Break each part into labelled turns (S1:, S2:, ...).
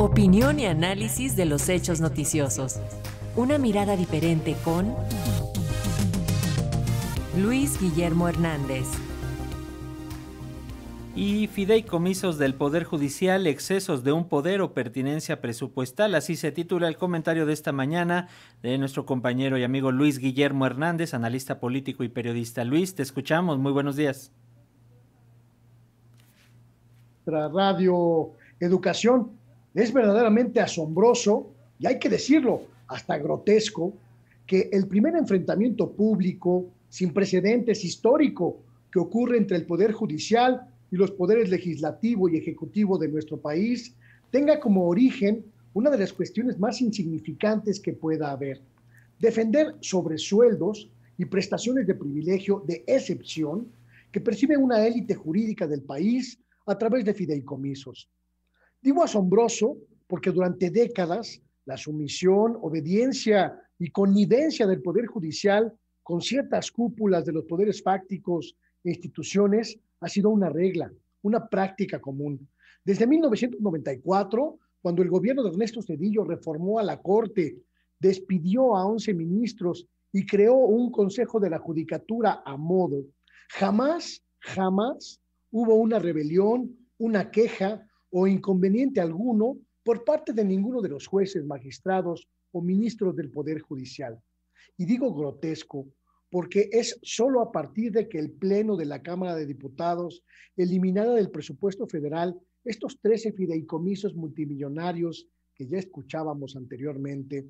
S1: Opinión y análisis de los hechos noticiosos. Una mirada diferente con Luis Guillermo Hernández.
S2: Y fideicomisos del Poder Judicial, excesos de un poder o pertinencia presupuestal. Así se titula el comentario de esta mañana de nuestro compañero y amigo Luis Guillermo Hernández, analista político y periodista. Luis, te escuchamos. Muy buenos días.
S3: Radio Educación es verdaderamente asombroso, y hay que decirlo, hasta grotesco, que el primer enfrentamiento público sin precedentes histórico que ocurre entre el Poder Judicial y los poderes legislativo y ejecutivo de nuestro país tenga como origen una de las cuestiones más insignificantes que pueda haber. Defender sobresueldos y prestaciones de privilegio de excepción que percibe una élite jurídica del país a través de fideicomisos. Digo asombroso porque durante décadas la sumisión, obediencia y connivencia del Poder Judicial con ciertas cúpulas de los poderes fácticos e instituciones ha sido una regla, una práctica común. Desde 1994, cuando el gobierno de Ernesto Cedillo reformó a la Corte, despidió a 11 ministros y creó un Consejo de la Judicatura a modo, jamás, jamás hubo una rebelión, una queja o inconveniente alguno por parte de ninguno de los jueces, magistrados o ministros del Poder Judicial. Y digo grotesco porque es solo a partir de que el Pleno de la Cámara de Diputados eliminara del presupuesto federal estos 13 fideicomisos multimillonarios que ya escuchábamos anteriormente,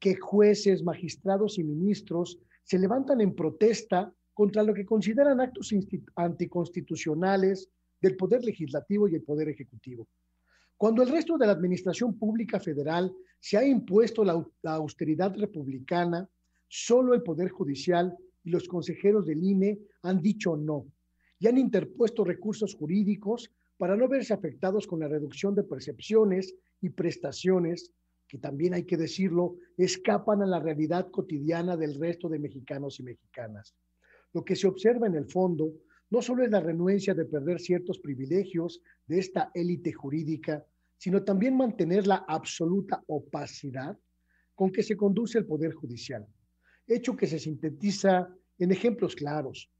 S3: que jueces, magistrados y ministros se levantan en protesta contra lo que consideran actos anticonstitucionales del Poder Legislativo y el Poder Ejecutivo. Cuando el resto de la Administración Pública Federal se ha impuesto la, austeridad republicana, solo el Poder Judicial y los consejeros del INE han dicho no y han interpuesto recursos jurídicos para no verse afectados con la reducción de percepciones y prestaciones que también hay que decirlo, escapan a la realidad cotidiana del resto de mexicanos y mexicanas. Lo que se observa en el fondo no solo es la renuencia de perder ciertos privilegios de esta élite jurídica, sino también mantener la absoluta opacidad con que se conduce el Poder Judicial, hecho que se sintetiza en ejemplos claros.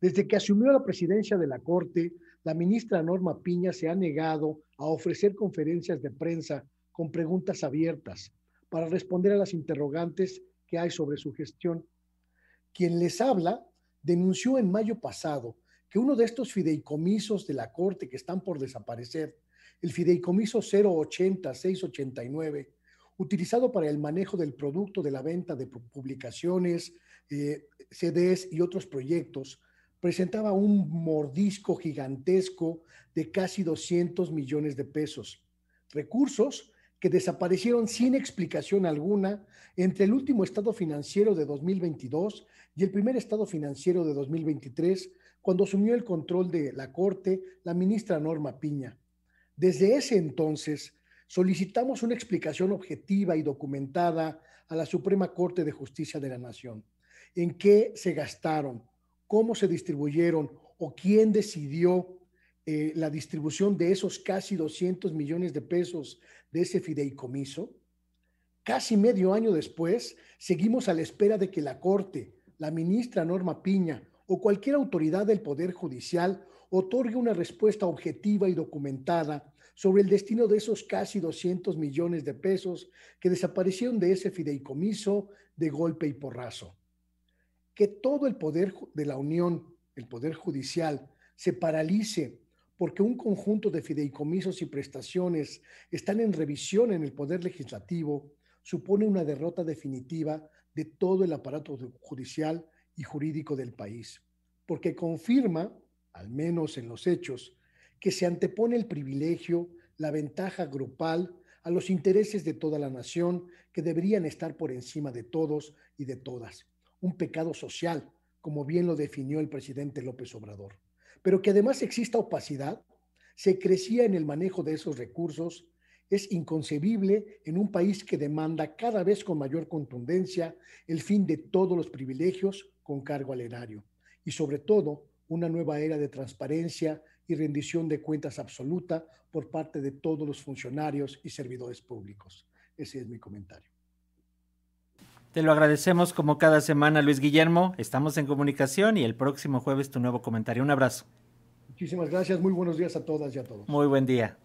S3: Desde que asumió la presidencia de la Corte, la ministra Norma Piña se ha negado a ofrecer conferencias de prensa con preguntas abiertas para responder a las interrogantes que hay sobre su gestión. Quien les habla denunció en mayo pasado que uno de estos fideicomisos de la Corte que están por desaparecer, el fideicomiso 080-689, utilizado para el manejo del producto de la venta de publicaciones, eh, CDs y otros proyectos, presentaba un mordisco gigantesco de casi 200 millones de pesos. Recursos desaparecieron sin explicación alguna entre el último estado financiero de 2022 y el primer estado financiero de 2023, cuando asumió el control de la Corte la ministra Norma Piña. Desde ese entonces, solicitamos una explicación objetiva y documentada a la Suprema Corte de Justicia de la Nación. ¿En qué se gastaron? ¿Cómo se distribuyeron? ¿O quién decidió eh, la distribución de esos casi 200 millones de pesos de ese fideicomiso? Casi medio año después, seguimos a la espera de que la Corte, la ministra Norma Piña o cualquier autoridad del Poder Judicial otorgue una respuesta objetiva y documentada sobre el destino de esos casi 200 millones de pesos que desaparecieron de ese fideicomiso de golpe y porrazo. Que todo el poder de la Unión, el Poder Judicial, se paralice porque un conjunto de fideicomisos y prestaciones están en revisión en el Poder Legislativo, supone una derrota definitiva de todo el aparato judicial y jurídico del país, porque confirma, al menos en los hechos, que se antepone el privilegio, la ventaja grupal a los intereses de toda la nación que deberían estar por encima de todos y de todas. Un pecado social, como bien lo definió el presidente López Obrador pero que además exista opacidad, se crecía en el manejo de esos recursos, es inconcebible en un país que demanda cada vez con mayor contundencia el fin de todos los privilegios con cargo al erario y sobre todo una nueva era de transparencia y rendición de cuentas absoluta por parte de todos los funcionarios y servidores públicos. Ese es mi comentario.
S2: Te lo agradecemos como cada semana, Luis Guillermo. Estamos en comunicación y el próximo jueves tu nuevo comentario. Un abrazo.
S3: Muchísimas gracias. Muy buenos días a todas y a todos.
S2: Muy buen día.